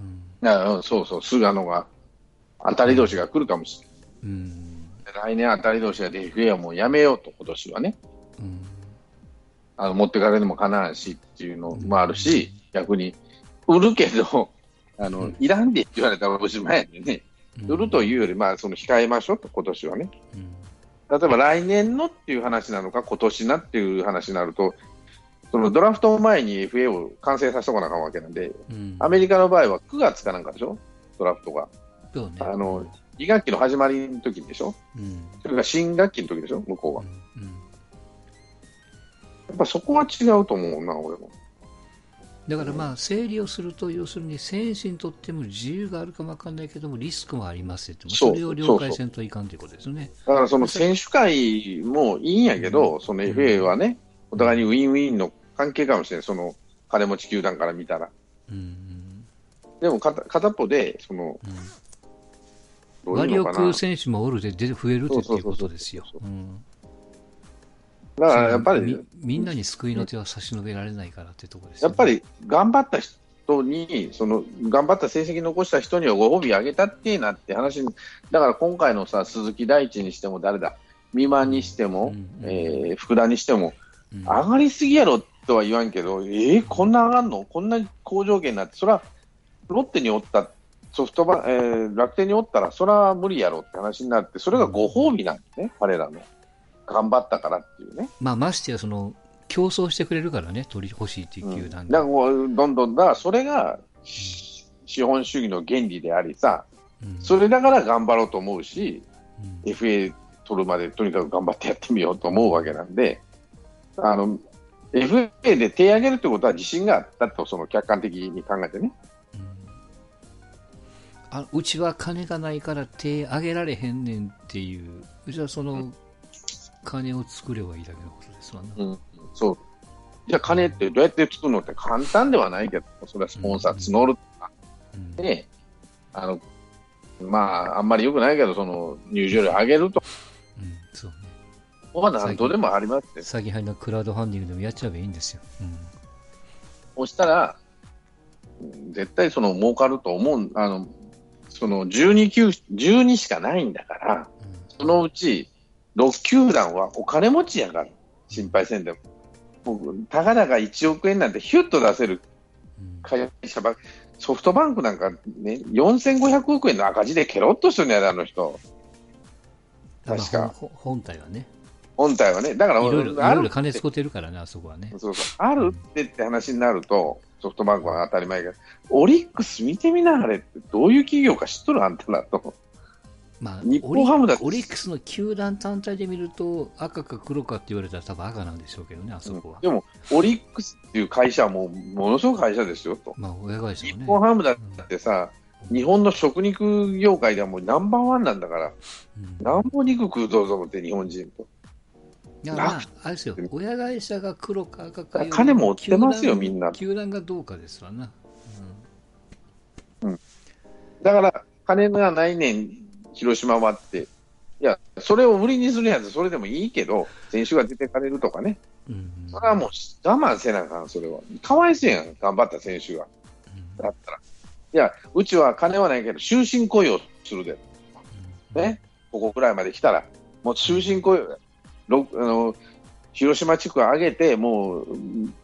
うん、そうそう、菅野が、当たり年が来るかもしれない。うん、来年当たり年がで FA はもうやめようと、今年はね。うん、あの持ってかれてもかなわんしっていうのもあるし、逆に、売るけど、あの、いらんでって言われたらおしまいやでね。売るというより、まあ、その控えましょうと、今年はね。例えば来年のっていう話なのか、今年なっていう話になると、そのドラフト前に FA を完成させとかなあかんわけなんで、うん、アメリカの場合は9月かなんかでしょ、ドラフトが。ね、あの2学期の始まりの時でしょ、うん、それから新学期の時でしょ、向こうは。うん、やっぱそこは違うと思うな、俺も。だからまあ整理をすると、要するに選手にとっても自由があるかもわかんないけども、リスクもありますって。それを了解せんといかんということですね。だからその選手会もいいんやけど、その FA はね、お互いにウィンウィンの関係かもしれない、その金持ち球団から見たら。うんでも片片っぽで、その、うん、割り置く選手もおるで増えるっていうことですよ。だからやっぱりみんなに救いの手は差し伸べられないからってとこです、ね、やっぱり頑張った人に、その頑張った成績残した人にはご褒美あげたってなって話だから今回のさ鈴木大地にしても誰だ、美馬にしても、うんうん、えー、福田にしても、うん、上がりすぎやろとは言わんけど、えー、こんな上がんの？こんな好条件になって、それはロッテにおったソフトバン、えー、楽天におったら、それは無理やろって話になって、それがご褒美なんですね、彼らの。頑張ったからっていうね。まあ、ましてやその競争してくれるからね、取り欲しいっていう球団、うん、だからもうどんどんだ、それが、資本主義の原理でありさ、うん、それだから頑張ろうと思うし、うん、FA 取るまでとにかく頑張ってやってみようと思うわけなんで、あの FA で手を挙げるってことは自信があったと、その客観的に考えてね。あうちは金がないから手挙げられへんねんっていう、うちはその金を作ればいいだけのことですわな。うん、そう。じゃあ金ってどうやって作るのって簡単ではないけど、それはスポンサー募るとか、あの、まあ、あんまりよくないけど、その入場料上げると。うん、そうね。ここは何とでもありますって。詐欺犯のクラウドファンディングでもやっちゃえばいいんですよ。うん。そしたら、絶対その儲かると思う、あの、その12球、12しかないんだから、うん、そのうち6球団はお金持ちやから、心配せんでも。もうたかだか1億円なんてヒュッと出せる会社ば、ソフトバンクなんかね、4500億円の赤字でケロッとしてるんやで、あの人。確か。本体はね。本体はね。だから、いろいろ金使ってるからね、あそこはね。そうそう。あるってって話になると、ソフトバンクは当たり前が、オリックス見てみなはれって、どういう企業か知っとるあんたらと。まあ、日本ハムだオリックスの球団単体で見ると赤か黒かって言われたら多分赤なんでしょうけどね、あそこは。うん、でも、オリックスっていう会社はもうものすごく会社ですよと。まあ、親会社、ね、日本ハムだってさ、うん、日本の食肉業界ではもうナンバーワンなんだから、うん、なんぼ肉食うぞと思って、日本人と。いやまあ、あれですよ、親会社が黒か赤か金持ってますよ、みんな。球団がどうかですわな。うん。だから、金がないねん広島はって、いや、それを売りにするやつ、それでもいいけど、選手が出てかれるとかね、うん、それはもう我慢せなあかん、それは。かわいそうやん、頑張った選手が。だったら。いや、うちは金はないけど、終身雇用するで。ね、ここくらいまで来たら、もう終身雇用、あの広島地区上げて、もう、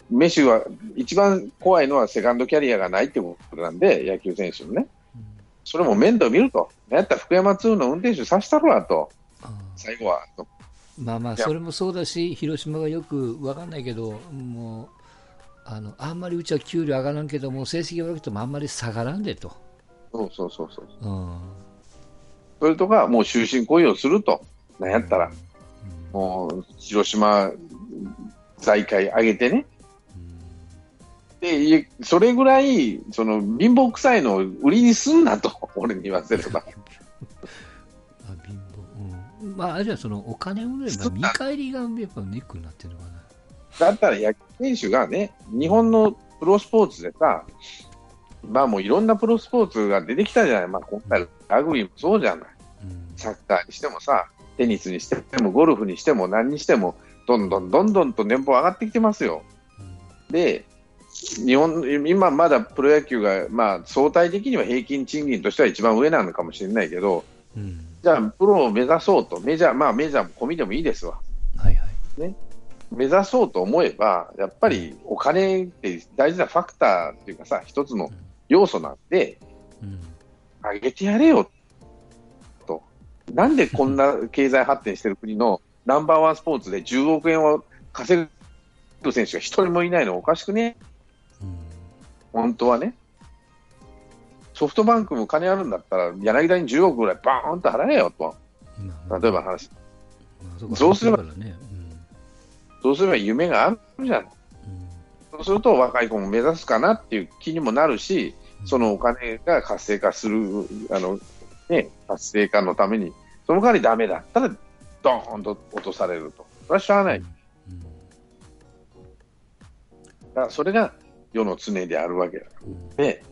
メッシは、一番怖いのはセカンドキャリアがないってことなんで、野球選手のね。それも面倒見ると、やったら福山2の運転手させたろわと、最後はと。まあまあ、それもそうだし、広島がよく分かんないけど、もう、あのあんまりうちは給料上がらんけども、成績悪くてもあんまり下がらんでと。そうそうそうそう。うん、それとか、もう終身雇用すると、なんやったら、うん、もう広島財界上げてね、で、それぐらい、その貧乏くさいのを売りにすんなと、俺に言わせれば。あ貧乏、うん、まあ、あるいはそのお金を売れば見返りがやっぱネックになってるのかな。だったら野球選手がね、日本のプロスポーツでさ、まあもういろんなプロスポーツが出てきたじゃない、まあ、今回、ラグビーもそうじゃない、うん、サッカーにしてもさ、テニスにしても、ゴルフにしても、何にしても、どんどんどんどんと年俸上がってきてますよ。うん、で、日本今まだプロ野球が、まあ、相対的には平均賃金としては一番上なのかもしれないけど、うん、じゃあ、プロを目指そうと、メジャー、まあ、メジャーも込みでもいいですわ。はいはいね、目指そうと思えば、やっぱりお金って大事なファクターっていうかさ、一つの要素なんで、うん、上げてやれよと。なんでこんな経済発展してる国のナンバーワンスポーツで10億円を稼ぐ選手が一人もいないのおかしくね、うん、本当はね。ソフトバンクも金あるんだったら、柳田に10億ぐらいバーンと払えよと。例えば話。そうすれば、ねそうすれば夢があるじゃん。そうすると若い子も目指すかなっていう気にもなるし、そのお金が活性化する、あの、ね、活性化のために、その代わりダメだったら、ドーンと落とされると。それはしゃあない。だからそれが世の常であるわけだ。で、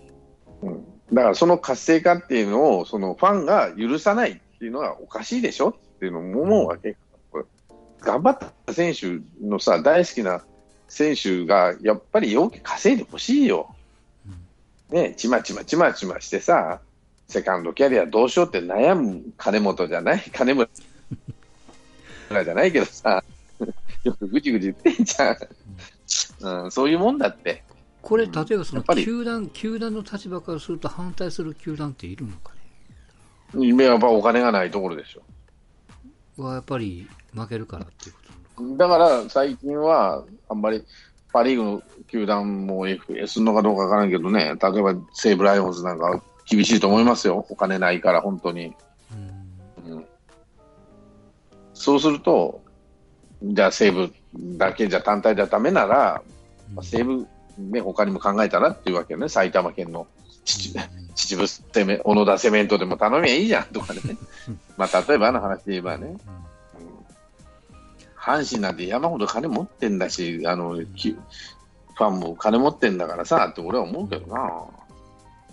うん、だからその活性化っていうのを、そのファンが許さないっていうのはおかしいでしょ？っていうのも思うわけ。頑張った選手のさ、大好きな選手が、やっぱりよく稼いでほしいよ。ね、ちまちまちまちましてさ、セカンドキャリアどうしようって悩む金本じゃない？金本。じゃないけどさ、よくぐちぐち言ってんじゃん。うん、そういうもんだって。これ、例えばその球団、球団の立場からすると反対する球団っているのかね？夢はやっぱお金がないところでしょ。はやっぱり負けるからっていうことだから最近は、あんまりパ・リーグの球団も FA するのかどうかわからんけどね、例えば西武ライオンズなんか厳しいと思いますよ、お金ないから、本当に。うん、そうすると、じゃあ西武だけじゃ単体じゃだめなら、まあ、西武、ね、他にも考えたらっていうわけよね、埼玉県の秩父セメ、小野田セメントでも頼みゃいいじゃん。とかね、まあ例えばあの話で言えばね。阪神なんて山ほど金持ってんだし、あの、ファンも金持ってんだからさ、って俺は思うけどな。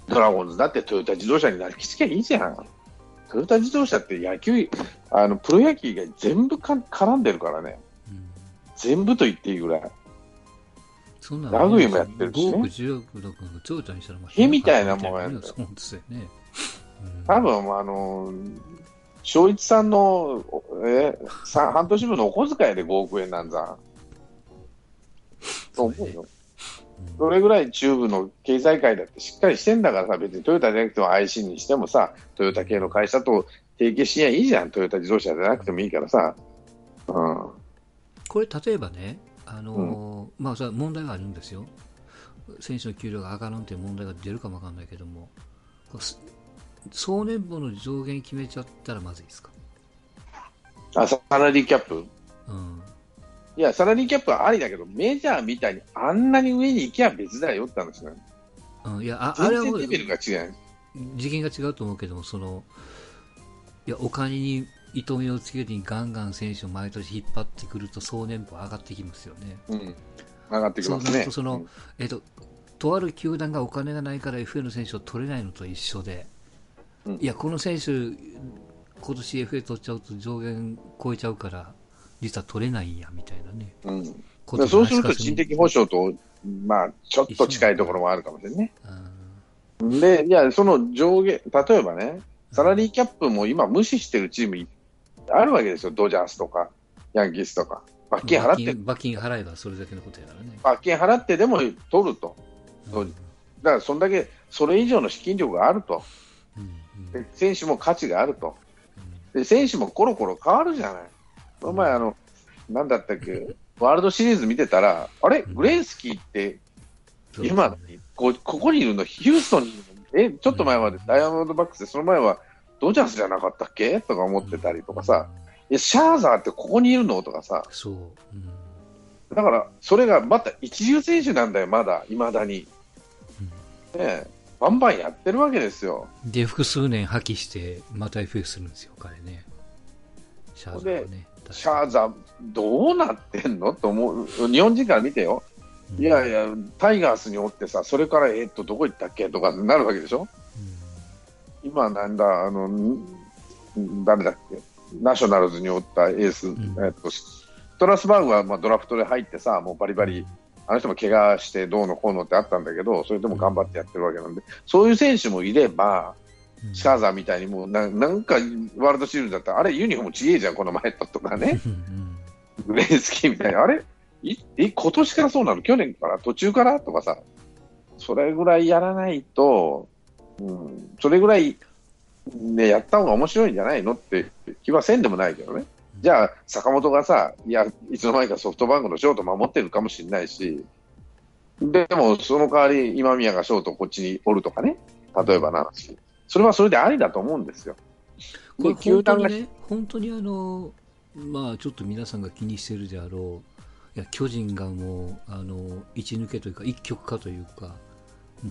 ドラゴンズだってトヨタ自動車になりきつきゃいいじゃん。トヨタ自動車って野球、あの、プロ野球が全部か絡んでるからね。うん、全部と言っていいぐらい。そんなラグビーもやってるし、ね。5億、10億とかトヨタにしたら、へみたいなもんやんそうですよね。多分、あの、正一さんの、えー、半年分のお小遣いで5億円なんざ。と思うよ。それぐらい中部の経済界だってしっかりしてんだからさ、別にトヨタじゃなくても IC にしてもさ、トヨタ系の会社と提携しやいいじゃん、トヨタ自動車じゃなくてもいいからさ。うん、これ、例えばね、あのーうん、まあ、それは問題があるんですよ。選手の給料が上がらんという問題が出るかもわかんないけども、総年俸の上限決めちゃったらまずいですか？あサラリーキャップ、うん、いや、サラリーキャップはありだけど、メジャーみたいにあんなに上に行けば別だよって話なの。うん、いやああれはレベルが違う。次元が違うと思うけども、そのいやお金に糸目をつけずにガンガン選手を毎年引っ張ってくると総年俸上がってきますよね。うん、上がってきますね。その、うん、えっ、ととある球団がお金がないから FA の選手を取れないのと一緒で、いや、この選手、今年 FA 取っちゃうと上限超えちゃうから、実は取れないんやみたいなね。うん、そうすると人的保障と、まあ、ちょっと近いところもあるかもしれないね。で、いや、その上限、例えばね、サラリーキャップも今無視してるチームあるわけですよ、ドジャースとか、ヤンキースとか。罰金払って罰金払えばそれだけのことやからね。罰金払ってでも取ると。うん、だから、そんだけ、それ以上の資金力があると。で選手も価値があると。で選手もコロコロ変わるじゃない。この前、あの、なんだったっけ、ワールドシリーズ見てたら、あれ、グレースキーって、今、こここにいるの、ヒューストンにいるの、え、ちょっと前までダイヤモンドバックスで、その前はドジャースじゃなかったっけ？とか思ってたりとかさ、え、シャーザーってここにいるの？とかさ、そう、うん、だから、それがまた一流選手なんだよ、まだ、いまだに。ねえ。バンバンやってるわけですよ。で、複数年破棄して、また FA するんですよ、彼ね。シャーザーね。シャーザー、どうなってんの？と思う。日本人から見てよ。いやいや、タイガースにおってさ、それから、えっと、どこ行ったっけ？とかなるわけでしょ？うん、今、なんだ、あの、誰だっけ、ナショナルズにおったエース、うん、えっと、トラスバーグはまあドラフトで入ってさ、もうバリバリあの人も怪我してどうのこうのってあったんだけど、それでも頑張ってやってるわけなんで、そういう選手もいれば、シャーザーみたいにもうななんかワールドシールドだったら、あれ、ユニフォームちげえじゃん、この前ととかね、グレースキーみたいな、あれ、いえ今年からそうなの、去年から？途中から？とかさ、それぐらいやらないと、うん、それぐらい、ね、やった方が面白いんじゃないの？って気はせんでもないけどね。じゃあ、坂本がさ、いや、いつの間にかソフトバンクのショート守ってるかもしれないし、でも、その代わり今宮がショートこっちにおるとかね、例えばなし、それはそれでありだと思うんですよ。これ本当にね、本当にあの、まあ、ちょっと皆さんが気にしてるであろう、いや巨人がもう、あの、一抜けというか、一極化というか、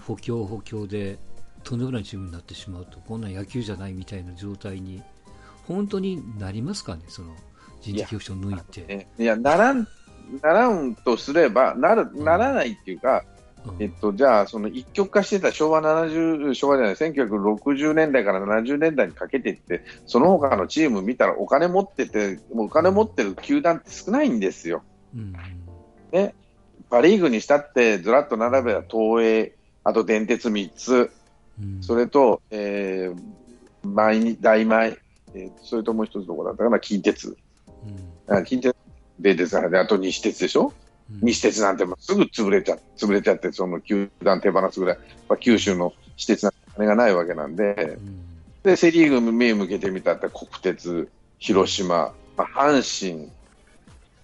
補強補強で、とんでもないチームになってしまうと、こんな野球じゃないみたいな状態に本当になりますかね、その人事局長抜いて。いや、ならん、ならんとすれば、なるならないっていうか、うん、えっと、じゃあ、その一極化してた昭和70、昭和じゃない、1960年代から70年代にかけていって、その他のチーム見たらお金持ってて、もうお金持ってる球団って少ないんですよ。うん、ね、パ・リーグにしたって、ずらっと並べば東映、あと電鉄3つ、うん、それと、えー、大前、えー、それともう一つどこだったかな、近鉄。うん、近鉄、でですあと西鉄でしょ、うん、西鉄なんてもすぐ潰れちゃ潰れちゃって、その球団手放すぐらい、まあ、九州の私鉄なんて金がないわけなんで、うん、でセ・リーグ目向けてみたって国鉄、広島、まあ、阪神、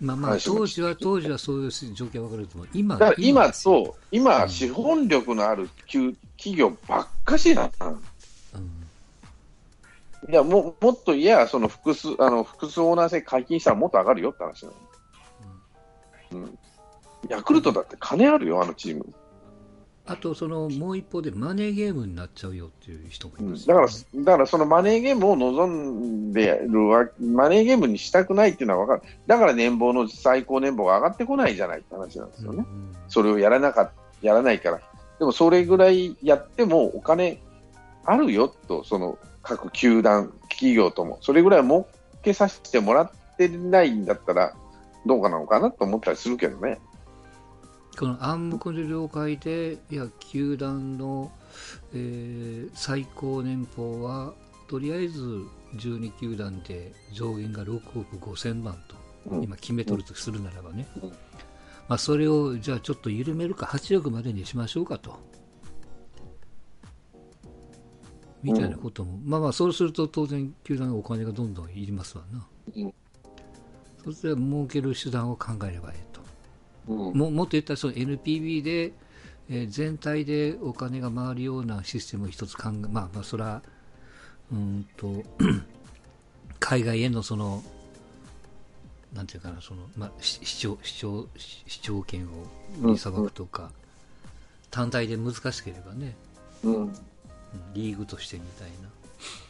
まあまあ当時は当時はそういう状況は分かると思う、今だ今と、今、資本力のある企業ばっかしな、うん。いやももっといや、その複数あの複数オーナー制解禁したらもっと上がるよって話なの、うん、ヤクルトだって金あるよ、あのチーム。あと、そのもう一方でマネーゲームになっちゃうよっていう人もいます、ね、だから、だからそのマネーゲームを望んでるわマネーゲームにしたくないっていうのは分かる、だから年俸の最高年俸が上がってこないじゃないって話なんですよね、うんうん、それをやらなかやらないから、でもそれぐらいやってもお金あるよと、その各球団、企業とも、それぐらい儲けさせてもらってないんだったら、どうかなのかなと思ったりするけどね。この暗黙の了解で、いや、球団の、えー、最高年俸は、とりあえず12球団で上限が6億5000万と、うん、今決めとるとするならばね、うん、まあ、それをじゃあちょっと緩めるか、8億までにしましょうかと。みたいなことも、うん、まあまあ、そうすると当然、球団のお金がどんどんいりますわな。うん、そして儲ける手段を考えればいいももっと言ったらその NPB で、えー、全体でお金が回るようなシステムを一つ考え、まあまあ、それは、うんと、海外へのその、なんていうかな、その、まあ、市長、市長、市長権をさばくとか、単体で難しければね、うんリーグとしてみたいな、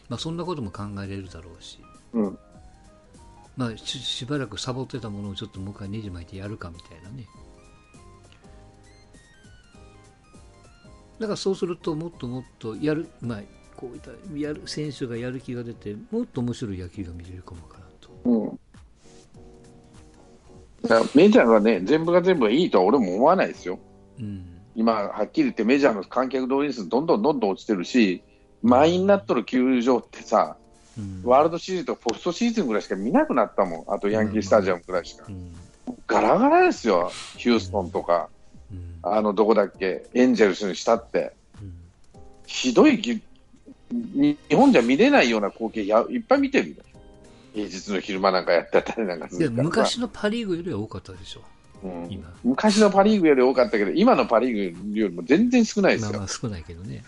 まあ、そんなことも考えれるだろうし、うん、まあし、しばらくサボってたものをちょっともう一回ねじ巻いてやるかみたいなね。だからそうするともっともっとやる、まあ、こういったやる選手がやる気が出てもっと面白い野球が見れるかもかなと。うんメジャーがね、全部が全部いいとは俺も思わないですよ。うん、今、はっきり言ってメジャーの観客動員数どんどんどんどん落ちてるし、満員になっとる球場ってさ、うん、ワールドシリーズとポストシーズンぐらいしか見なくなったもん、あとヤンキースタジアムぐらいしか。うん、ガラガラですよ、ヒューストンとか、うん、あのどこだっけ、エンジェルスにしたって、ひどい日本じゃ見れないような光景やいっぱい見てるよ、平日の昼間なんかやってたりなんかする昔のパ・リーグよりは多かったでしょ。うん、昔のパ・リーグより多かったけど、今のパ・リーグよりも全然少ないですよ。まあ、まあ少ないけどね、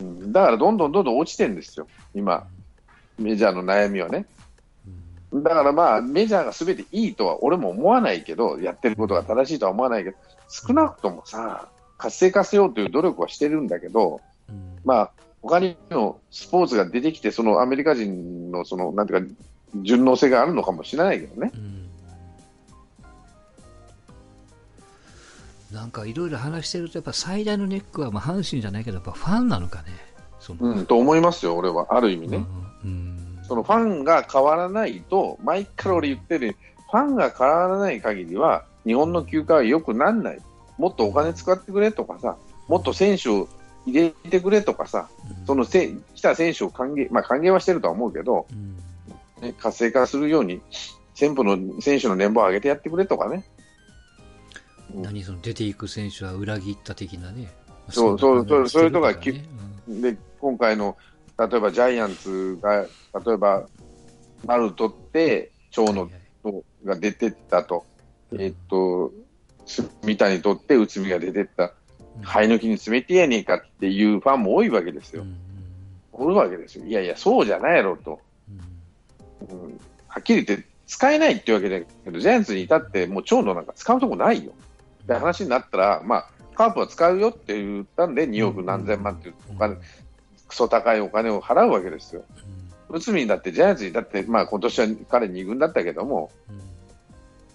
うん。だからどんどんどんどん落ちてるんですよ、今、メジャーの悩みはね。だからまあ、メジャーがすべていいとは俺も思わないけど、やってることが正しいとは思わないけど、少なくともさ、活性化せようという努力はしてるんだけど、うん、まあ、他にもスポーツが出てきて、そのアメリカ人のその、なんていうか、順応性があるのかもしれないけどね。うんなんかいろいろ話してると、やっぱ最大のネックは、まあ、阪神じゃないけど、やっぱファンなのかね。そのうん、と思いますよ、俺は、ある意味ね。うん、そのファンが変わらないと、毎回俺言ってるファンが変わらない限りは、日本の球界は良くならない。もっとお金使ってくれとかさ、もっと選手を入れてくれとかさ、そのせ来た選手を歓迎、まあ、歓迎はしてるとは思うけど、ね、活性化するように、全部の選手の年俸を上げてやってくれとかね。何その出ていく選手は裏切った的なね。そうそうそうそういうとが、ね。うん、で今回の例えばジャイアンツが例えば丸取って長野が出てったと、はいはい、えー、っと三谷取って内海が出てった、生え抜きに詰めてやねえかっていうファンも多いわけですよ。おるわけですよ。いやいや、そうじゃないやろと。うん、はっきり言って、使えないってわけだけど、ジャイアンツに至ってもう長野なんか使うとこないよ。って話になったら、まあ、カープは使うよって言ったんで、2億何千万っていうお金、クソ高いお金を払うわけですよ。内海だってジャイアンツにだって、まあ今年は彼2軍だったけども、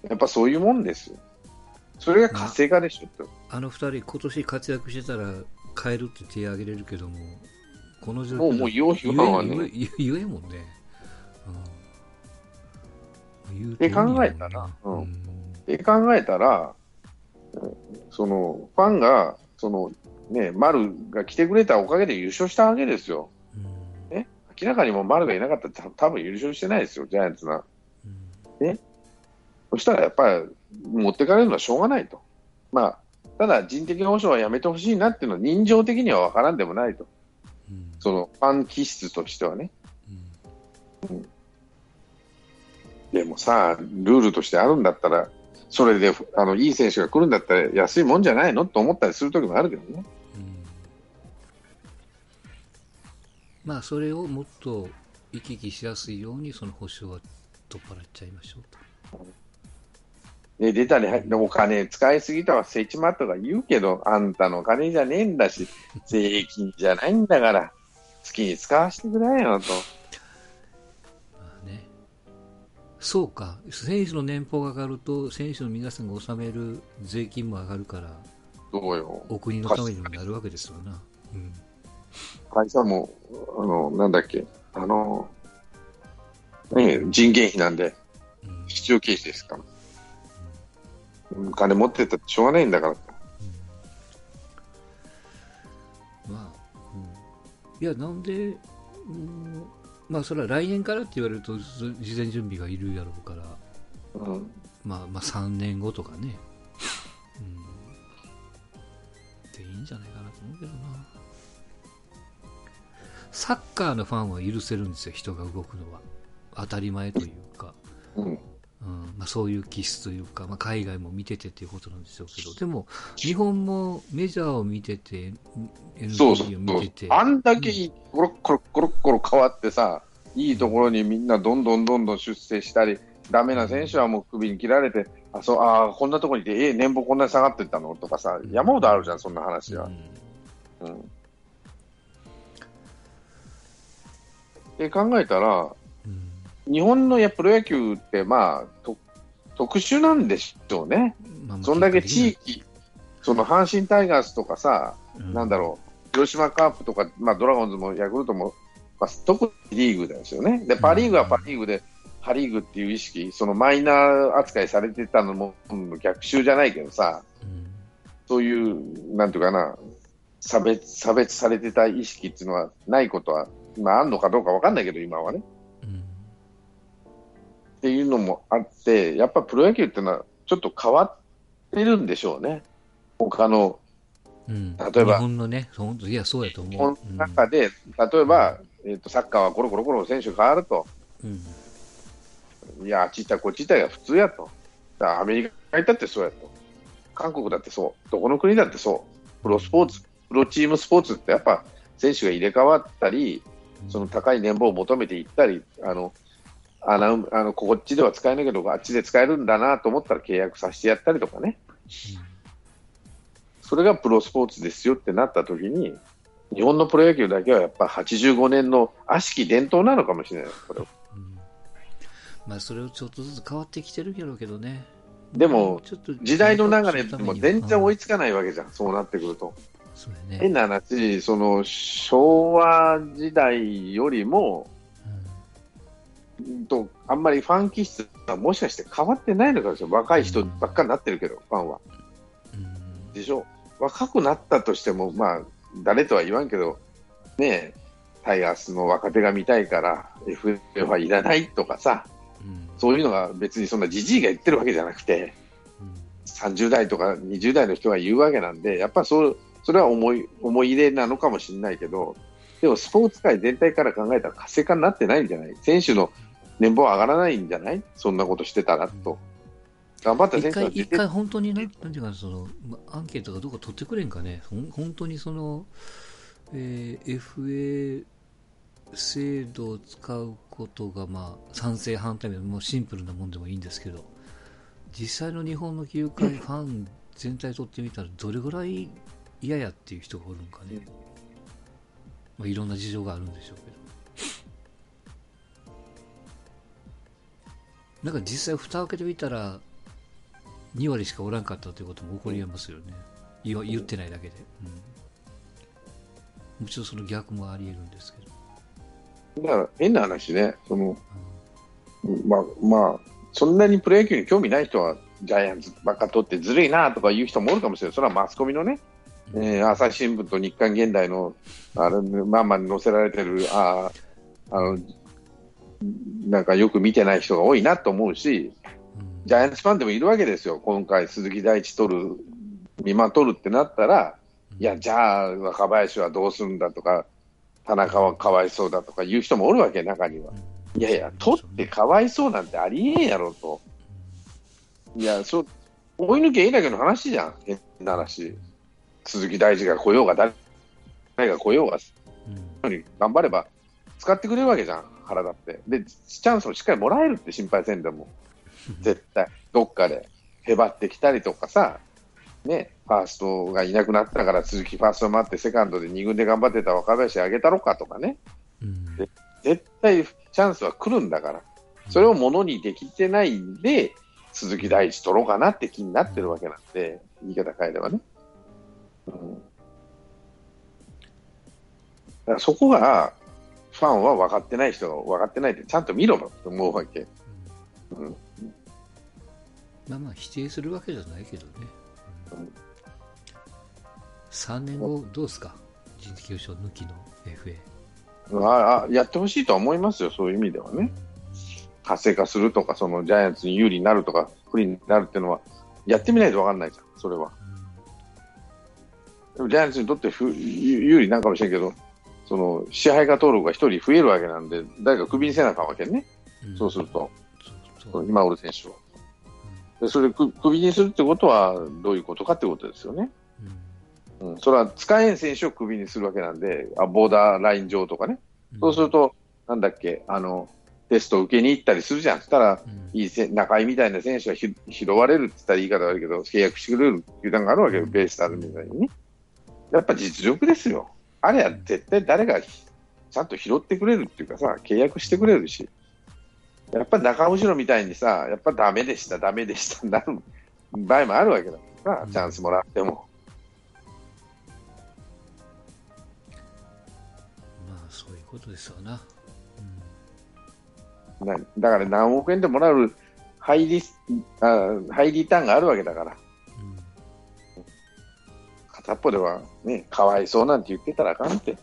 やっぱそういうもんですよ。それが活性化でしょ、まあ、あの2人、今年活躍してたら変えるって手を挙げれるけども、この状況もう、もう言おうはね。言えもんね。うん、って考えたら、うん。って考えたら、そのファンが、そのね、丸が来てくれたおかげで優勝したわけですよ。うん、ね、明らかにも丸がいなかったら多分優勝してないですよ、ジャイアンツが。うん、ね、そしたらやっぱり持ってかれるのはしょうがないと。まあ、ただ人的保障はやめてほしいなっていうのは人情的には分からんでもないと。うん、そのファン気質としてはね。うんでもさ、ルールとしてあるんだったら、それであのいい選手が来るんだったら安いもんじゃないのと思ったりする時もあるけどね。うん、まあ、それをもっと行き来しやすいように、その保証は取っ払っちゃいましょうと。で出たり、お金使いすぎたはせちまとか言うけど、あんたの金じゃねえんだし、税金じゃないんだから、好きに使わせてくれよと。そうか、選手の年俸が上がると、選手の皆さんが納める税金も上がるから、そうよ。お国のためにもなるわけですよな。うん、会社も、あの、なんだっけ、あの、ね、人件費なんで、必要経費ですから。うん、金持ってたってしょうがないんだから。うん、まあ、うん、いや、なんで、うんまあそれは来年からって言われると事前準備がいるやろうから、うん、まあまあ3年後とかね、うん、でいいんじゃないかなと思うけどな。サッカーのファンは許せるんですよ人が動くのは。当たり前というか、うんうんまあ、そういう気質というか、まあ、海外も見ててっていうことなんでしょうけどでも日本もメジャーを見てて NBA を見ててあんだけコロコロコロコロ変わってさいいところにみんなどんどんどんどん出世したり、ダメな選手はもう首に切られて、あそうあこんなところにいて、えー、年俸こんなに下がってったの？とかさ、山ほどあるじゃん、そんな話は。うん、うん、で考えたら、うん、日本のやプロ野球って、まあ、と特殊なんでしょうね、まあ、そんだけ地域、その阪神タイガースとかさ、うん、なんだろう、広島カープとか、まあ、ドラゴンズもヤクルトもまあ、特にリーグですよね。で、パ・リーグはパ・リーグで、パ・リーグっていう意識、そのマイナー扱いされてたのも逆襲じゃないけどさ、うん、そういう、なんていうかな、差別差別されてた意識っていうのはないことは、今あるのかどうかわかんないけど、今はね、うん。っていうのもあって、やっぱプロ野球っていうのはちょっと変わってるんでしょうね。他のうん、例えば、日本のね、いや、そうやと思う。この中で、例えば、えーと、サッカーはコロコロコロ選手変わると、うん、いや、あっち行ったこっち行ったが普通やと、アメリカ行ったってそうやと、韓国だってそう、どこの国だってそう、プロスポーツ、プロチームスポーツってやっぱ選手が入れ替わったり、その高い年俸を求めていったり、あのあのあのこっちでは使えないけど、あっちで使えるんだなと思ったら契約させてやったりとかね、うん、それがプロスポーツですよってなった時に、日本のプロ野球だけはやっぱ85年の悪しき伝統なのかもしれない、これは。うん、まあ、それをちょっとずつ変わってきてるけどけどね。でも、時代の流れでも全然追いつかないわけじゃん、そうなってくると。ね、変な話、その昭和時代よりも、うん、とあんまりファン気質はもしかして変わってないのかもしれない、若い人ばっかりになってるけど、ファンは。でしょ？若くなったとしても、まあ、誰とは言わんけど、ねタイガースの若手が見たいから FA はいらないとかさ、うん、そういうのが別にそんなじじいが言ってるわけじゃなくて、うん、30代とか20代の人が言うわけなんで、やっぱそそれは思い思い入れなのかもしれないけど、でもスポーツ界全体から考えたら活性化になってないんじゃない？選手の年俸上がらないんじゃない？そんなことしてたらと。頑張った選手は一回本当にね、なんていうか、その、アンケートがどこ取ってくれんかね、本当にその、えー、FA 制度を使うことが、まあ、賛成、反対もシンプルなもんでもいいんですけど、実際の日本の球界ファン全体とってみたら、どれぐらい嫌やっていう人がおるんかね。まあ、いろんな事情があるんでしょうけど。なんか実際蓋を開けてみたら2割しかおらんかったということも起こりえますよね、言言ってないだけで、うん、もちろんその逆もありえるんですけど。だから変な話ね。その、うん、まあまあそんなにプロ野球に興味ない人はジャイアンツばっか取ってずるいなとか言う人もおるかもしれない。それはマスコミのね、うん、えー、朝日新聞と日刊現代のあれまんまに載せられてるああのなんかよく見てない人が多いなと思うし、ジャイアンツファンでもいるわけですよ、今回、鈴木大地取る、見ま取るってなったら、いや、じゃあ、若林はどうするんだとか、田中はかわいそうだとか言う人もおるわけ、中には。いやいや、取ってかわいそうなんてありえんやろと。いや、そう、追い抜けいいだけの話じゃん、変な話。鈴木大地が来ようが、誰が来ようが、うん、頑張れば使ってくれるわけじゃん。腹立って。で、チャンスをしっかりもらえるって心配せんでも。絶対。どっかでへばってきたりとかさ、ね、ファーストがいなくなったから鈴木ファースト待ってセカンドで2軍で頑張ってた若林あげたろかとかね、うん、絶対チャンスは来るんだから、それをものにできてないんで、鈴木大地取ろうかなって気になってるわけなんで、言い方変えればね。うん、だからそこがファンは分かってない人が分かってないってちゃんと見ろと思うわけ。うん、まあまあ否定するわけじゃないけどね。うん、3年後どうですか？人的優勝抜きの FA。ああやってほしいとは思いますよ、そういう意味ではね。活性化するとか、そのジャイアンツに有利になるとか、不利になるっていうのは、やってみないと分かんないじゃん、それは。でもジャイアンツにとって不有利なんかもしれんけど、その支配下登録が1人増えるわけなんで、誰かクビにせなあかんわけね、うん、そうすると、今おる選手を。でそれでクビにするってことはどういうことかってことですよね。うん、うん、それは使えん選手をクビにするわけなんで、あボーダーライン上とかね、そうすると、なんだっけ、あのテスト受けに行ったりするじゃん、そしたら、うん、いいせ中井みたいな選手が拾われるって言ったら言い方悪いけど、契約してくれる球団があるわけよ、ベースターズみたいにね。やっぱ実力ですよ。あれは絶対誰がちゃんと拾ってくれるっていうかさ、契約してくれるし、やっぱ中後ろみたいにさ、やっぱだめでした、だめでしたなる場合もあるわけだからさ、チャンスもらっても。まあ、そういうことですよな。うん、なだから何億円でもらうハイリあハイリターンがあるわけだから。片っぽではね、かわいそうなんて言ってたらあかんって。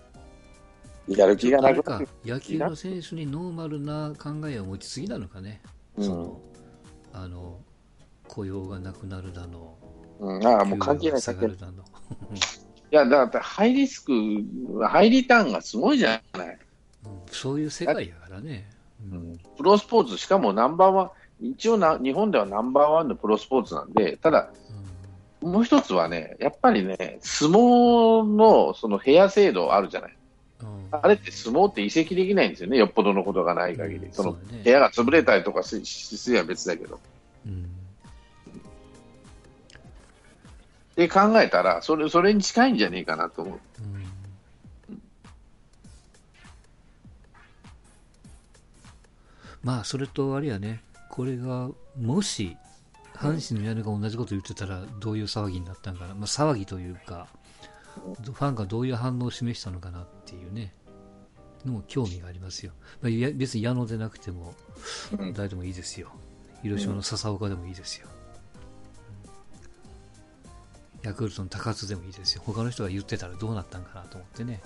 やる気がなくなる。野球の選手にノーマルな考えを持ちすぎなのかね。うん、その、あの、雇用がなくなるだの。うん、ああ、もう関係ない、関係ない。いや、だってハイリスク、ハイリターンがすごいじゃない。うん、そういう世界やからね。うん、プロスポーツ、しかもナンバーワン、一応な日本ではナンバーワンのプロスポーツなんで、ただ、もう一つはね、やっぱりね、相撲のその部屋制度あるじゃない。うん、あれって相撲って移籍できないんですよね、よっぽどのことがない限り、うん、その部屋が潰れたりとかしすは別だけど。うん、で考えたらそれ、それに近いんじゃねえかなと思う。うん、まあ、それとあれやね、これがもし阪神の屋根が同じこと言ってたらどういう騒ぎになったんかな、まあ、騒ぎというかファンがどういう反応を示したのかなっていうねのも興味がありますよ、まあ、別に矢野でなくても誰でもいいですよ広島の笹岡でもいいですよ、ヤクルトの高津でもいいですよ。他の人が言ってたらどうなったんかなと思ってね。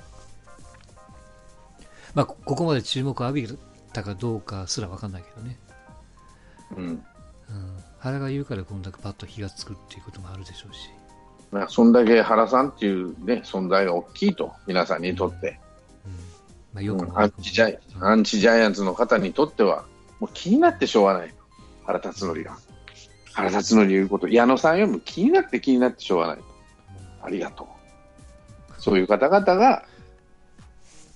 まあ、ここまで注目を浴びたかどうかすら分かんないけどね。うん。うん。原が言うからこんだけパッと火がつくっていうこともあるでしょうし。まあ、そんだけ原さんっていうね、存在が大きいと、皆さんにとって。うんうんまあ、よく、アンチジャイ、アンチジャイアンツの方にとっては、もう気になってしょうがない。原辰徳が。原辰徳言うこと、矢野さんよりも気になって気になってしょうがない。ありがとう。そういう方々が、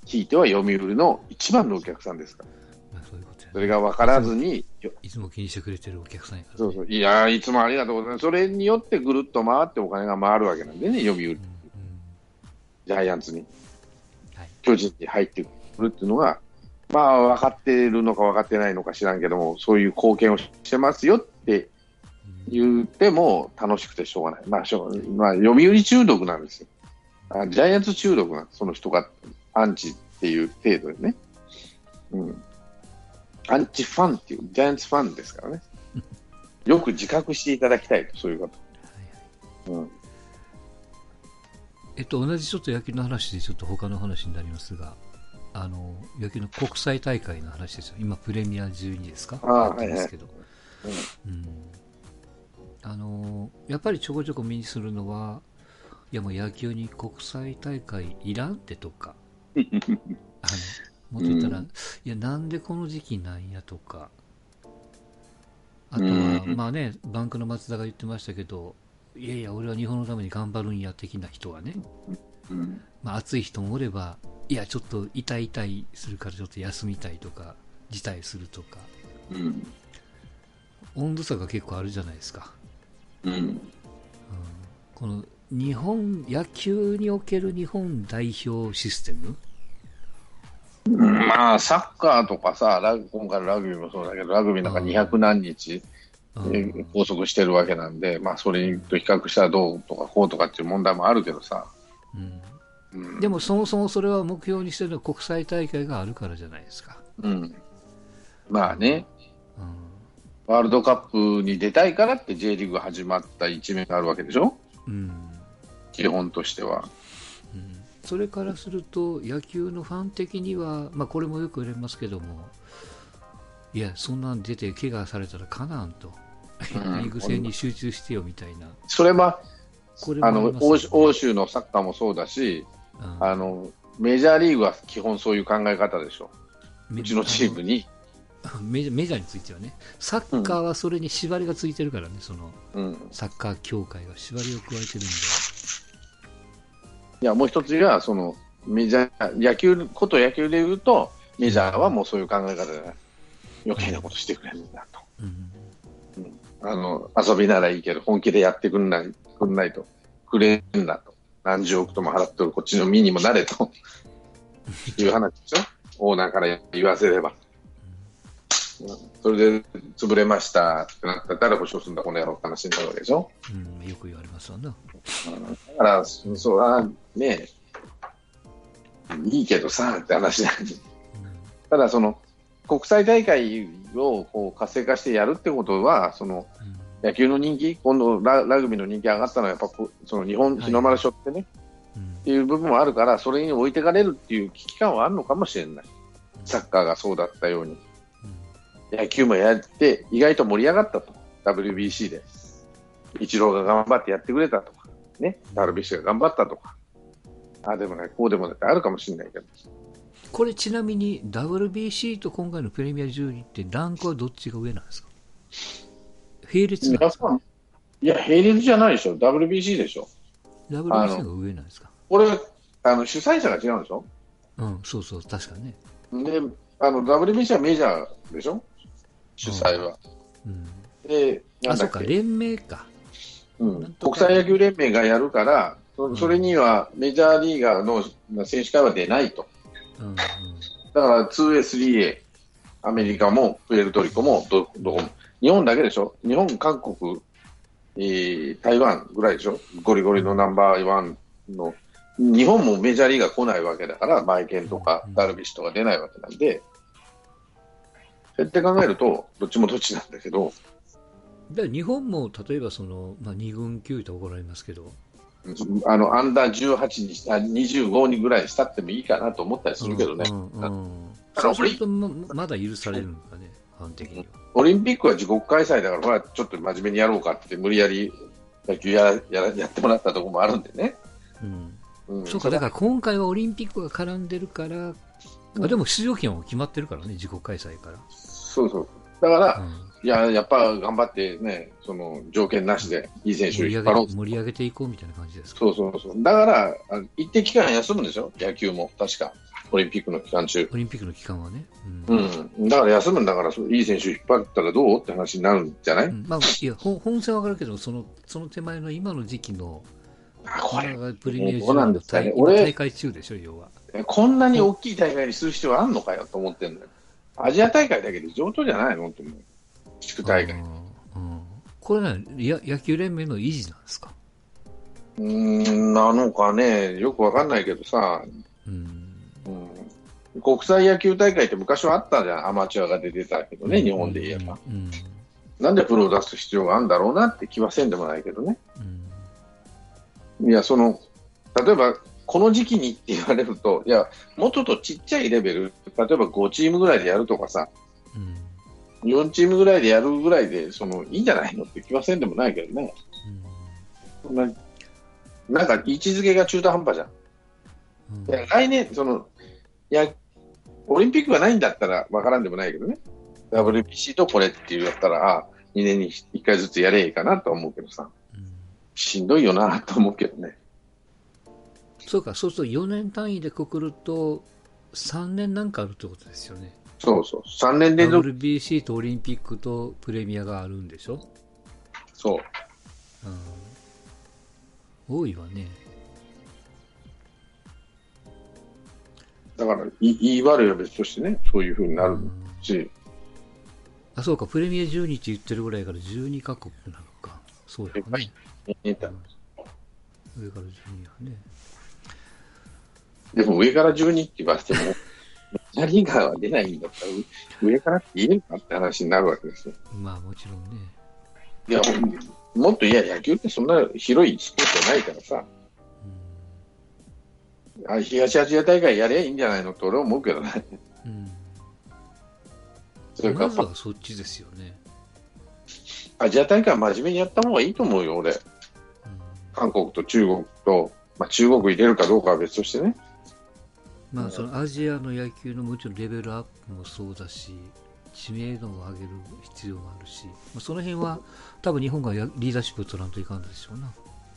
聞いては読売の一番のお客さんですから。それが分からずにいつも気にしてくれてるお客さんやから、ね、そうそう。いやいつもありがとうございます、それによってぐるっと回ってお金が回るわけなんでね、読売、うん。うん、ジャイアンツに、はい、巨人に入ってくるっていうのが、まあ分かってるのか分かってないのか知らんけども、そういう貢献をしてますよって言っても楽しくてしょうがない、まあ、しょまあ、読売中毒なんですよ、あジャイアンツ中毒なんその人が。アンチっていう程度でね。うんアンチファンっていう、ジャイアンツファンですからね。よく自覚していただきたいと、そういうこと。はいはい、うん。えっと、同じちょっと野球の話でちょっと他の話になりますが、あの野球の国際大会の話ですよ。今、プレミア12ですか？あはいですけど、うん、あのやっぱりちょこちょこ目にするのは、いやもう野球に国際大会いらんってとか、あのもっと言ったら、うん、いや、なんでこの時期なんやとか、あとは、うん、まあね、バンクの松田が言ってましたけど、いやいや、俺は日本のために頑張るんや的な人はね、うん、まあ、熱い人もおれば、いや、ちょっと痛い痛いするからちょっと休みたいとか、辞退するとか、うん、温度差が結構あるじゃないですか。うん、この日本、野球における日本代表システム、まあ、サッカーとかさ、ラ今回のラグビーもそうだけど、ラグビーなんか200何日、拘束してるわけなんで、まあ、それと比較したらどうとかこうとかっていう問題もあるけどさ、うん、でもそもそもそれは目標にしてるのは国際大会があるからじゃないですか。うん、まあね、うん、ワールドカップに出たいからって J リーグが始まった一面があるわけでしょ、うん、基本としては。それからすると野球のファン的には、まあ、これもよく言われますけどもいやそんなん出て怪我されたらかなん。と、リーグ戦に集中してよみたいな、それはこれ、ね、あの欧州のサッカーもそうだし、うん、あのメジャーリーグは基本そういう考え方でしょ。うちのチームに。メジャーについてはね、サッカーはそれに縛りがついてるからね、その、うん、サッカー協会が縛りを加えてるんで。いや、もう一つが、その、メジャー、野球、こと野球で言うと、メジャーはもうそういう考え方で、余計なことしてくれるんだと。うん、うん、あの、遊びならいいけど、本気でやってくんない、くんないと、くれるんだと。何十億とも払ってるこっちの身にもなれと いう話でしょ？オーナーから言わせれば。それで潰れましたってなったら保証するんだ、この野郎って話になるわけでしょ。うん、よく言われますわな。だから、そうはね、いいけどさって話なんで、ただその国際大会をこう活性化してやるってことは、その野球の人気、今度ララグビーの人気上がったのはやっぱその日本、日の丸背負ってね、っていう部分もあるから、それに置いてかれるっていう危機感はあるのかもしれない、サッカーがそうだったように。野球もやって意外と盛り上がったと、WBC で。イチローが頑張ってやってくれたとか、ね、ダルビッシュが頑張ったとか、ああでもない、こうでもないってあるかもしれないけど。これちなみに WBC と今回のプレミア12ってランクはどっちが上なんですか？並列なんですか？いや、並列じゃないでしょ。WBC でしょ。WBC が上なんですか？これ、あの主催者が違うんでしょ？うん、そうそう、確かね。で、あの WBC はメジャーでしょ？主催は。うん、で、あ、そっか、連盟か。うん、国際野球連盟がやるから、そそれにはメジャーリーガーの選手会は出ないと。うんうん、だから 2A、3A、アメリカもプエルトリコもどどこも。日本だけでしょ？日本、韓国、えー、台湾ぐらいでしょ？ゴリゴリのナンバーワンの。日本もメジャーリーガー来ないわけだから、マイケンとかダルビッシュとか出ないわけなんで、って考えると、どっちもどっちなんだけど。で日本も例えばその、まあ、2軍級と怒られますけど、あのアンダー18にした25にぐらいしたってもいいかなと思ったりするけどね。うんうんうん、そうするとまだ許されるんだね、般的にオリンピックは自国開催だから、ほら、ちょっと真面目にやろうかって、無理やり野球やややってもらったところもあるんでね。うん、そうか、だから今回はオリンピックが絡んでるから、うん、あでも出場権は決まってるからね、自国開催から。そうそう。だから、いや、やっぱ頑張ってね、その条件なしでいい選手を引っ張ろう盛り上げていこうみたいな感じですか？そうそうそう。だから、一定期間休むんでしょ野球も、確か。オリンピックの期間中。オリンピックの期間はね。うん。うん、だから休むんだから、いい選手引っ張ったらどうって話になるんじゃない、うん、まあ、いや、本線はわかるけど、その、その手前の今の時期の、あ、これがプレミアムなんですかね。俺、大会中でしょ、要は。こんなに大きい大会にする必要あるのかよと思ってんだよ。アジア大会だけで上等じゃないのって思う。地区大会。うん、これねや、野球連盟の維持なんですか？うん、なのかね、よくわかんないけどさ、うん、うん、国際野球大会って昔はあったじゃん、アマチュアが出てたけどね、うん、日本で言えば、うん。なんでプロを出す必要があるんだろうなって気はせんでもないけどね。いや、その、例えば、この時期にって言われると、いや、もっとちっちゃいレベル、例えば5チームぐらいでやるとかさ、4チームぐらいでやるぐらいで、そのいいんじゃないのって気はせんでもないけどね。うん、ななんか位置づけが中途半端じゃん。うん、いや来年そのいや、オリンピックがないんだったら分からんでもないけどね、WBC とこれっていうやったら、あ2年に1回ずつやればいいかなと思うけどさ、うん、しんどいよなと思うけどね。そうか、そうすると4年単位でくくると、3年なんかあるってことですよね。そうそう、3年連続。WBC とオリンピックとプレミアがあるんでしょ？そう。うん、多いわね。だから、いい悪いは別としてね、そういうふうになるし、うん。あ、そうか、プレミア12って言ってるぐらいから12カ国なのか。そうやね。はい、上から12やね。でも上から12って言われても、メジャーリーガーは出ないんだったら、上からって言えるかって話になるわけですよ。まあもちろんね。いや、もっといや、野球ってそんな広いスポーツじゃないからさ、うん、あ東アジア大会やればいいんじゃないの？って俺は思うけどね。うん、それからまずはそっちですよね。アジア大会は真面目にやった方がいいと思うよ、俺。うん、韓国と中国と、まあ、中国入れるかどうかは別としてね。まあ、そのアジアの野球のもちろんレベルアップもそうだし、知名度を上げる必要があるし、まあ、その辺は多分日本がリーダーシップを取らんといかんでしょうな。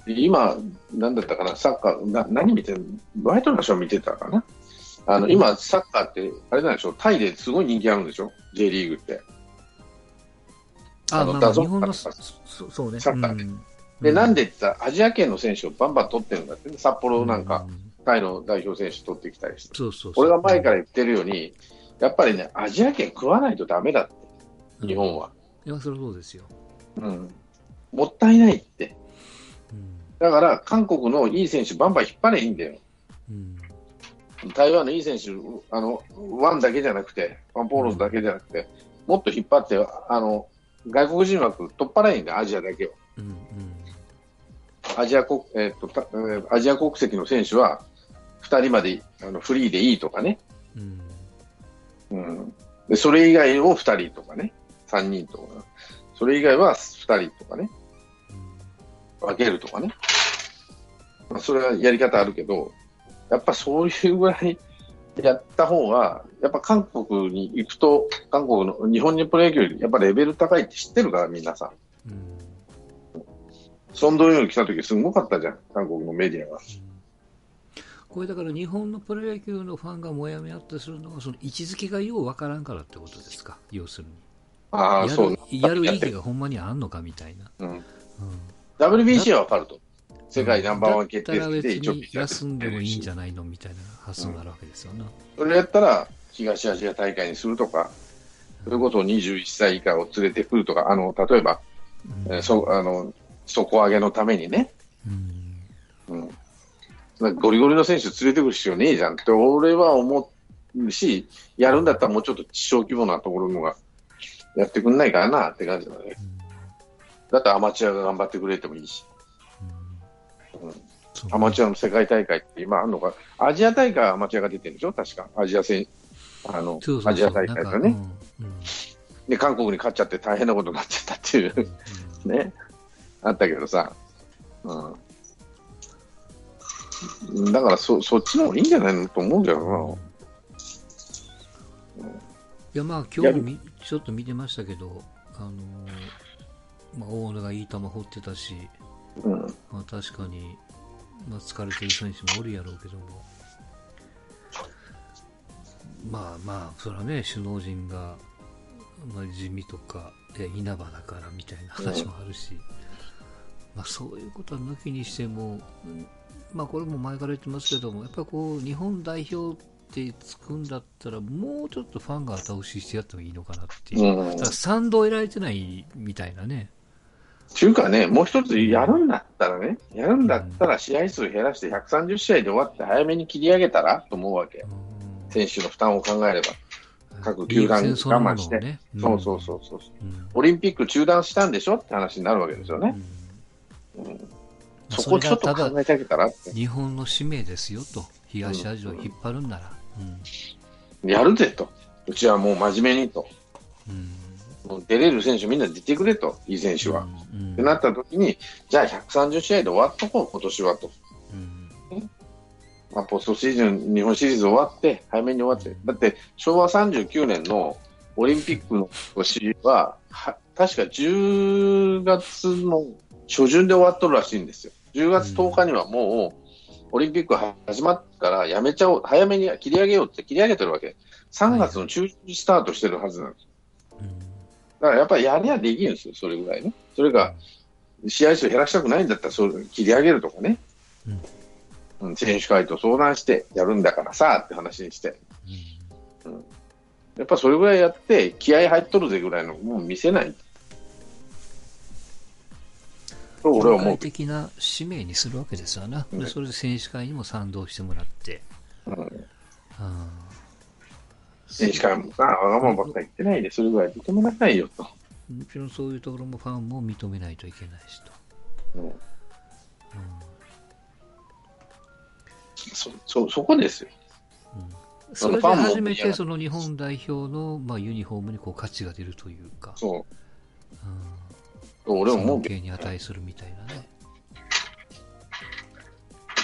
今、なんだったかな、サッカー、な何見てるワイトナショー見てたかな？あの、今、サッカーって、あれなんでしょう、タイですごい人気あるんでしょ、J リーグって。あの、まあ、日本の、そそうね。サッカーで。うん、で、なんでって言ったら、アジア圏の選手をバンバン取ってるんだって、札幌なんか、うんタイの代表選手取ってきたりして、そうそう俺が前から言ってるように、やっぱりね、アジア圏食わないとだめだって、日本は。いや、それそうですよ。うん。もったいないって。うん、だから、韓国のいい選手、バンバン引っ張れいいんだよ。うん、台湾のいい選手、あの、ワンだけじゃなくて、ワンポーロンズだけじゃなくて、もっと引っ張って、あの、外国人枠取っ払えんだよ、アジアだけを。うんうんアジア国、えー、っと、アジア国籍の選手は、2人まであのフリーでいいとかね、うん、うん、でそれ以外を2人とかね、3人とか、それ以外は2人とかね、分けるとかね、まあ、それはやり方あるけど、やっぱそういうぐらい やった方が、やっぱ韓国に行くと、韓国の日本にプロ野球よりやっぱレベル高いって知ってるから、皆さん。うん、ソンドヨン来た時すごかったじゃん、韓国のメディアが。うんこれだから日本のプロ野球のファンがもやもやっとするのは、その位置づけがようわからんからってことですか、要するに。ああ、そう。やる意義がほんまにあんのかみたいな。うん。うん、WBC はわかると。世界ナンバーワン決定戦で一応休んでもいいんじゃないのみたいな発想になるわけですよな、うん、それやったら、東アジア大会にするとか、それこそ21歳以下を連れてくるとか、あの例えば、うん、えー、そあの底上げのためにね、うん、うん、ゴリゴリの選手連れてくる必要ねえじゃん。って俺は思うし、やるんだったらもうちょっと小規模なところのがやってくんないかなって感じだね。だったらアマチュアが頑張ってくれてもいいし。うん。アマチュアの世界大会って今あるのか、アジア大会はアマチュアが出てるんでしょ、確か、アジア戦、あのアジア大会とね、うん。うん、で、韓国に勝っちゃって大変なことになっちゃったっていう、うん、ね、あったけどさ、うん、だからそそっちの方がいいんじゃないのと思うけどな。いやまあ今日ちょっと見てましたけど、あのー、まあ、大野がいい球放ってたし、うん、まあ、確かに、まあ、疲れてる選手もおるやろうけども、まあまあ、それはね、首脳陣が、まあ、地味とか、いや稲葉だからみたいな話もあるし、うん、まあ、そういうことは抜きにしても、まあ、これも前から言ってますけども、やっぱこう、日本代表ってつくんだったら、もうちょっとファンが後押ししてやってもいいのかなっていう、うん、だ賛同得られてないみたいなね。ちゅうかね、もう一つやるんだったらね、やるんだったら試合数減らして130試合で終わって早めに切り上げたらと思うわけ、うん、選手の負担を考えれば。各球団我慢して、ねうん、そうそうそうそう、うん、オリンピック中断したんでしょって話になるわけですよね。うんそこちょっと考えてあげたら日本の使命ですよと、東アジアを引っ張るんなら。やるぜと、うちはもう真面目にと、もう出れる選手みんな出てくれと、いい選手は。ってなった時に、じゃあ130試合で終わっとこう、今年はと。まあ、ポストシーズン、日本シリーズ終わって、早めに終わって、だって昭和39年のオリンピックの年は、は確か10月の初旬で終わっとるらしいんですよ。10月10日にはもう、オリンピック始まったらやめちゃおう、早めに切り上げようって切り上げてるわけ。3月の中旬スタートしてるはずなんです。だからやっぱりやりゃできるんですよ、それぐらいね。それが、試合数減らしたくないんだったら、それ切り上げるとかね。うん、選手会と相談してやるんだからさって話にして。うん、やっぱそれぐらいやって、気合入っとるぜぐらいのもう見せない。と俺は思う。的な使命にするわけですよな、ね、それで選手会にも賛同してもらって。うん、選手会もさ、わがままばっかり言ってないで、それぐらい認めなさいよと。もちろんそういうところもファンも認めないといけないしと。うんうんそそそこですよ。うん、それで初めてその日本代表の、まあ、ユニフォームにこう価値が出るというか。そう。うん俺も思うけど。に値するみたいなね。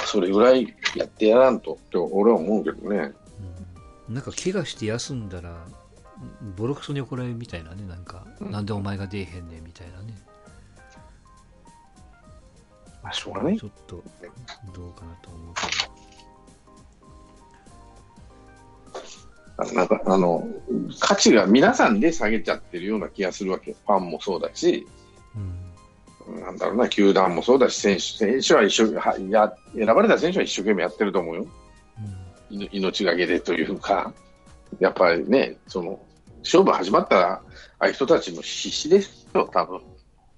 それぐらいやってやらんとって俺は思うけどね。うん、なんか怪我して休んだら、ボロクソに怒られるみたいなね、なんか、うん、なんでお前が出えへんねんみたいなね。まあ、しょうがない。ちょっと、どうかなと思うけど。なんか、あの、価値が皆さんで下げちゃってるような気がするわけ。ファンもそうだし、なんだろうな、球団もそうだし、選手選手は一生はや選ばれた選手は一生懸命やってると思うよ、うん、命がけでというか、やっぱりね、その勝負始まったら、ああいう人たちも必死ですよ、多分、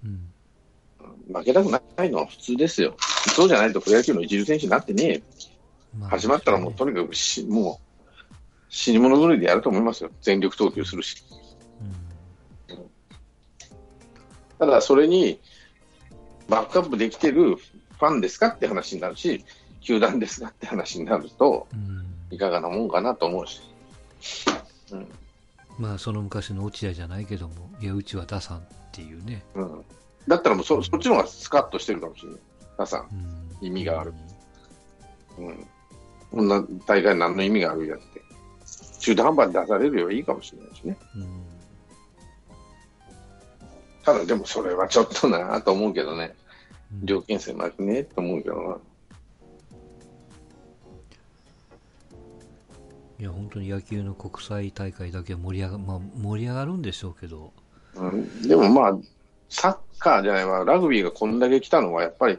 うん、負けたくないのは普通ですよ、そうじゃないとプロ野球の一流選手になってねまあ、始まったらもうとにかくしもう死に物狂いでやると思いますよ、全力投球するし。ただ、それにバックアップできてるファンですかって話になるし、球団ですかって話になると、いかがなもんかなと思うし。うん、まあ、その昔の落合じゃないけども、いや、うちは打さんっていうね。うん、だったらもうそそっちの方がスカッとしてるかもしれない。打さん、意味がある。うん。こんな大会何の意味があるやって。中途半端に出されるよりいいかもしれないしね。うんただでもそれはちょっとなと思うけどね、料金狭くねと思うけどな。いや、本当に野球の国際大会だけは盛り上が,、まあ、盛り上がるんでしょうけど。うん、でもまあ、サッカーじゃないわ、ラグビーがこんだけ来たのは、やっぱり、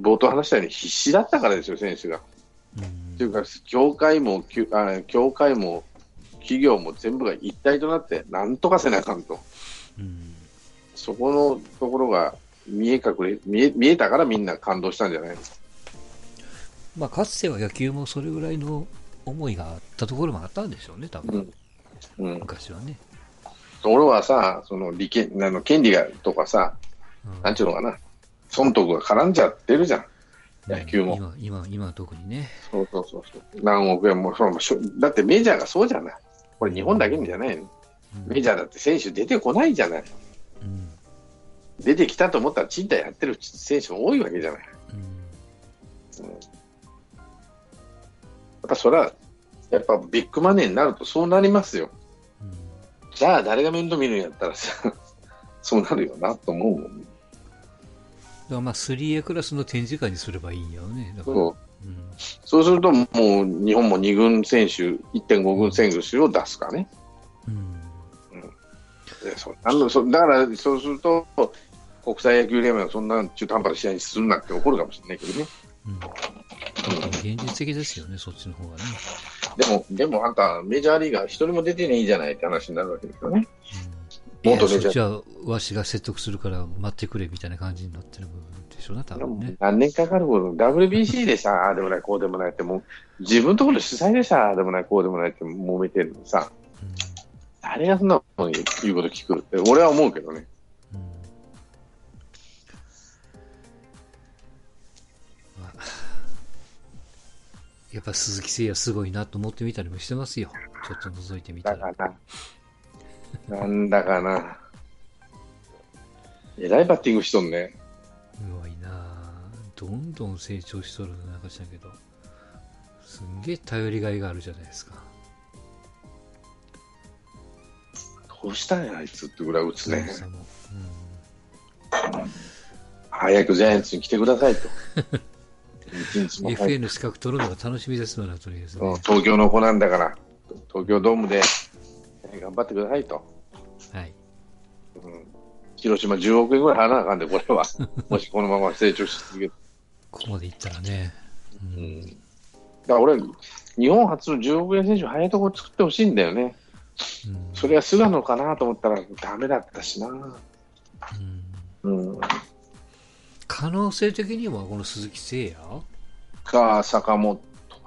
冒頭話したように必死だったからですよ、選手が。うん、というか、協会も、あ協会も、企業も全部が一体となって、なんとかせなあかんと。そこのところが見え隠れ見え見えたからみんな感動したんじゃないですか。まあ、かつては野球もそれぐらいの思いがあったところもあったんでしょうね、多分、うん、昔はね。俺はさ、その利権あの権利がとかさ、うん、なんちゅうのかな、損得が絡んじゃってるじゃん。野球も。今、今、今特にね。そうそうそうそう。何億円も、そうだってメジャーがそうじゃない。これ日本だけにじゃないの。うん、メジャーだって選手出てこないじゃない。うん、出てきたと思ったら賃貸やってる選手も多いわけじゃない。うん、うん、やっぱそれは、やっぱビッグマネーになるとそうなりますよ。じゃあ誰が面倒見るんやったらさ、そうなるよなと思うもん。だからまあ 3A クラスの展示会にすればいいんよね。そう,、うん、そうすると、もう日本も2軍選手、1.5軍選手を出すかね。うん。そあのそだから、そうすると、国際野球連盟はそんな中途半端な試合にするなって怒るかもしれないけどね。うん。現実的ですよね、そっちの方がね。でも、でもあんた、メジャーリーガー一人も出てねえじゃないって話になるわけですよね。うん元メジャー。じゃあ、わしが説得するから待ってくれみたいな感じになってる部分でしょうな、多分ね。何年かかること、WBC でさ、ああでもない、こうでもないって、もう、自分のところ主催でさ、ああでもない、こうでもないって揉めてるのさ、うん、誰がそんなこと言うこと聞くって、俺は思うけどね。うんまあ、やっぱ鈴木誠也すごいなと思ってみたりもしてますよ。ちょっと覗いてみたら。なんだかな。えらいバッティングしとんね。うまいなどんどん成長しとるなんかしたけど。すんげえ頼りがいがあるじゃないですか。どうしたんや、あいつってぐらい打つね。うん、早くジャイアンツに来てくださいと。FA の資格取るのが楽しみですのとりあえず、ね、東京の子なんだから、東京ドームで頑張ってくださいと。はい。うん、広島10億円ぐらい払わなあかんで、これは。もしこのまま成長し続けここまでいったらね。うん。だから俺、日本初の10億円選手、早いところ作ってほしいんだよね。うん、それは菅野かなと思ったら、だめだったしな。うん。うん、可能性的には、この鈴木誠也？か、坂本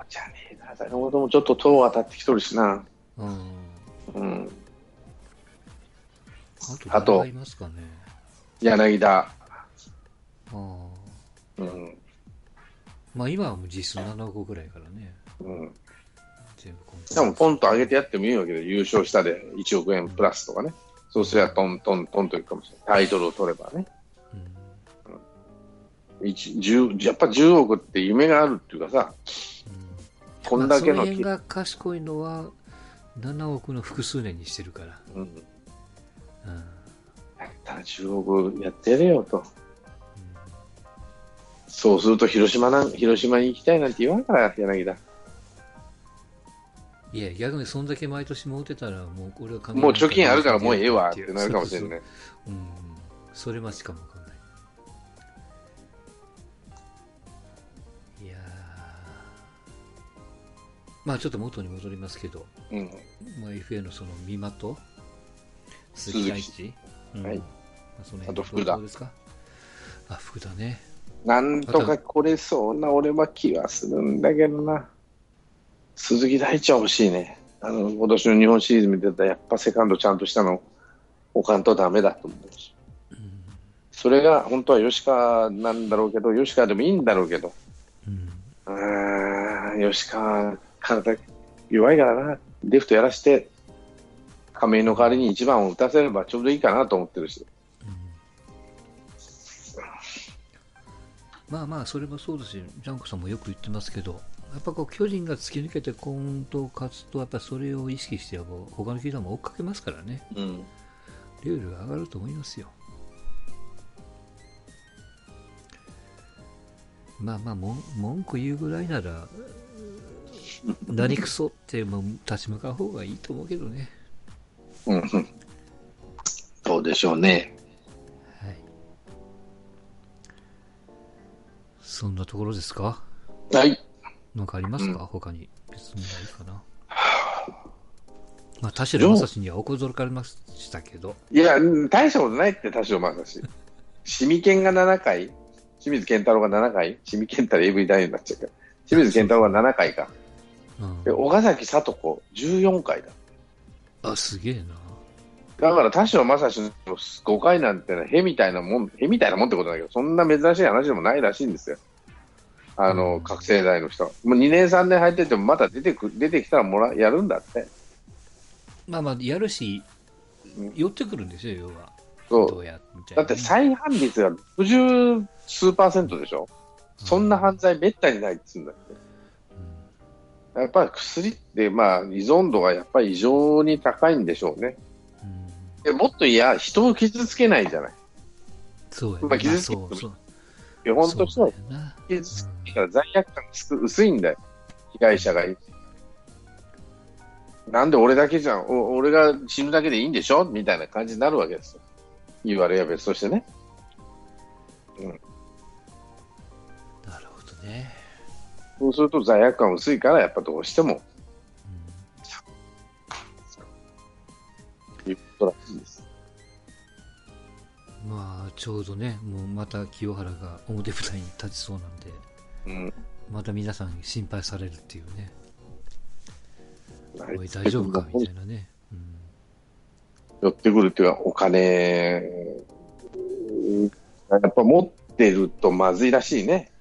じゃねえな。坂本もちょっと塔当たってきとるしな。うん。うん。あと、柳田。ああ。うん。まあ今はもう実質7個ぐらいからね。うん。全部多分ポンと上げてやってもいいわけで、優勝したで1億円プラスとかね。そうすればトントントンといくかもしれない。タイトルを取ればね。うん、やっぱ10億って夢があるっていうかさ、うん、こんだけの。まが賢いのは、7億の複数年にしてるから。うん。うん、やったら10億やってやれよと。うん、そうすると広島な広島に行きたいなんて言わんから、柳田。いや、逆にそんだけ毎年持ってたら、もうこれはもう貯金あるからもうええわってなるかもしれない。うん。それ待ちかもわかんない。いやまあちょっと元に戻りますけど、うん、まあ、FA のその三的、鈴木。大地、うん、はい、まあ、そのあと福田。ですか？あ福田ね。なんとか来れそうな俺は気はするんだけどな鈴木大地は欲しいね。あの今年の日本シリーズ見てたらやっぱセカンドちゃんとしたの置かんとダメだと思うし、うん、それが本当は吉川なんだろうけど吉川でもいいんだろうけど、うん、あ吉川体弱いからな。レフトやらして、亀井の代わりに1番を打たせればちょうどいいかなと思ってるし。まあまあ、それもそうですし、ジャンコさんもよく言ってますけど、やっぱこう巨人が突き抜けて今度勝つと、やっぱそれを意識して他の球団も追っかけますからね、うん、ルールが上がると思いますよ。まあまあ、文句言うぐらいなら、何くそっても立ち向かう方がいいと思うけどね。うん。そうでしょうね。はい。そんなところですか？はい。なんかありますか、うん、他に。別にないかな。まあ、田代正史には怒かれましたけど。いや、大したことないって、田代正史。シミケンが7回、清水健太郎が7回、清水健太郎 AV 男優になっちゃうから。清水健太郎が7回か。で岡崎聡子14回だ。あ、すげえな。だから田代正史の5回なんてのはへみたいなもん、へみたいなもんってことだけど、そんな珍しい話でもないらしいんですよ。あの、覚醒剤の人。もう2年3年入っててもまた出てく、出てきたらもら、やるんだって。まあまあ、やるし、寄ってくるんですよ、要は。そう。だって再犯率が60数パーセントでしょ、うん、そんな犯罪めったにないっつうんだって。うん、やっぱり薬って、まあ、依存度がやっぱり異常に高いんでしょうね。うん、でもっといや、人を傷つけないじゃない。そうや、ね、まあ、傷つけない。基本としては、傷つけから罪悪感が薄いんだよ。被害者がいなんで俺だけじゃん、俺が死ぬだけでいいんでしょ？みたいな感じになるわけですよ。言われや別としてね。うん。なるほどね。そうすると罪悪感薄いから、やっぱどうしても、うん、いうことらしいです。まあ、ちょうどね、もうまた清原が表舞台に立ちそうなんで、うん、また皆さん心配されるっていうね。おい、大丈夫かみたいなね。寄ってくるっていうか、お金、やっぱ持ってるとまずいらしいね。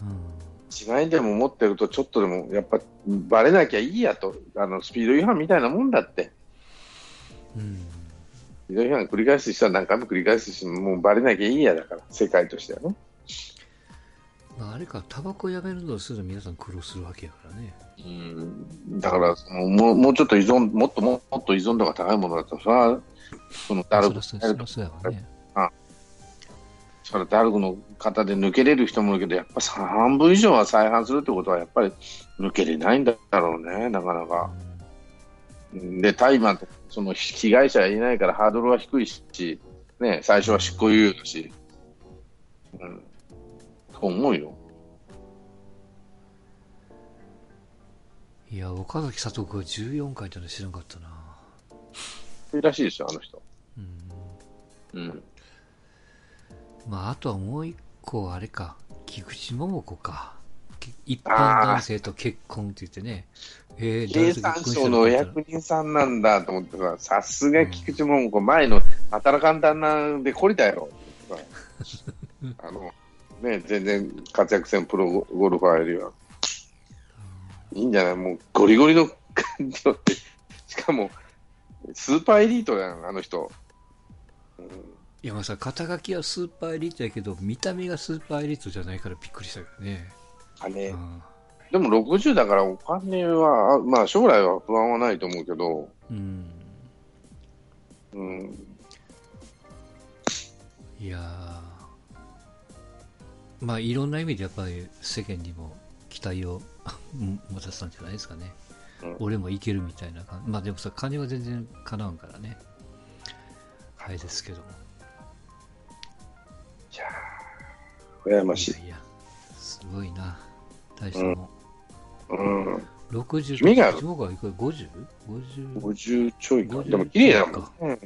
うん、違いでも持ってると、ちょっとでもやっぱばれなきゃいいやと、あのスピード違反みたいなもんだって。うん、スピード違反繰り返す人は何回も繰り返すし、もうばれなきゃいいやだから、世界としてはね。まあ、あれか、タバコやめるのすると皆さん苦労するわけやからね。うん、だからそのもう、もうちょっと依存、もっともっと依存度が高いものだと、それは、そのダルク、それダルクの方で抜けれる人もいるけど、やっぱ半分以上は再犯するってことは、やっぱり抜けれないんだろうね、なかなか。うん、で、大麻とその被害者がいないからハードルは低いし、ね、最初は執行猶予だし。うんと思うよ。いや、岡崎里子が14回ってのは知らなかったな。いいらしいですよ、あの人。うん。うん。まあ、あとはもう一個、あれか、菊池桃子か。一般男性と結婚って言ってね。えー、経産省のお役人さんなんだと思ってさ、さすが菊池桃子、前の働かん旦那で懲りたよ。あの、ね、全然活躍せんプロゴルファーよりは。いいんじゃない？もうゴリゴリの感情って、しかも、スーパーエリートやん、あの人。うん、いや、まあさ、肩書きはスーパーエリートやけど、見た目がスーパーエリートじゃないからびっくりしたよね、うん、でも60だからお金は、まあ将来は不安はないと思うけど、うん。うん。いやまあいろんな意味でやっぱり世間にも期待を 持たせたんじゃないですかね、うん、俺もいけるみたいな感じ。まあでもさ金は全然かなわんからね。あれですけども。いやー。羨ましい。いやすごいな大したもうん、うん、60君が 50?50 50ちょいか。でも綺麗だもん、うん、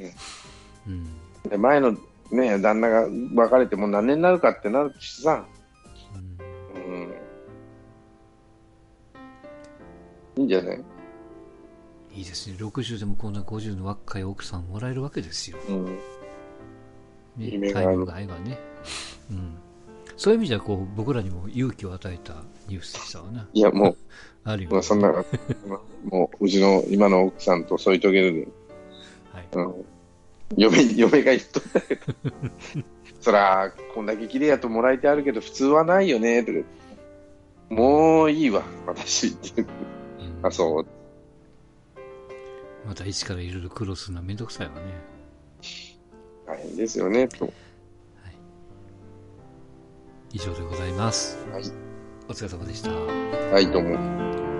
うん、で前のね、旦那が別れても何年になるかってなるしさ、うん、うん、いいんじゃない？いいですね、60でもこんな50の若い奥さんもらえるわけですよ。うん、ね、タイムが合えばね。うん、そういう意味ではこう僕らにも勇気を与えたニュースでしたわな。いや、もう、あるよ、まあ、そんな、もう、うちの今の奥さんと添い遂げるで、はいうん嫁嫁が言っとったけど、そら、こんだけ綺麗やともらえてあるけど、普通はないよね、とか、もういいわ、私って、うん、あ、そう。また一からいろいろ苦労するのはめんどくさいわね。大変ですよね、と。はい。以上でございます。はい。お疲れ様でした。はい、どうも。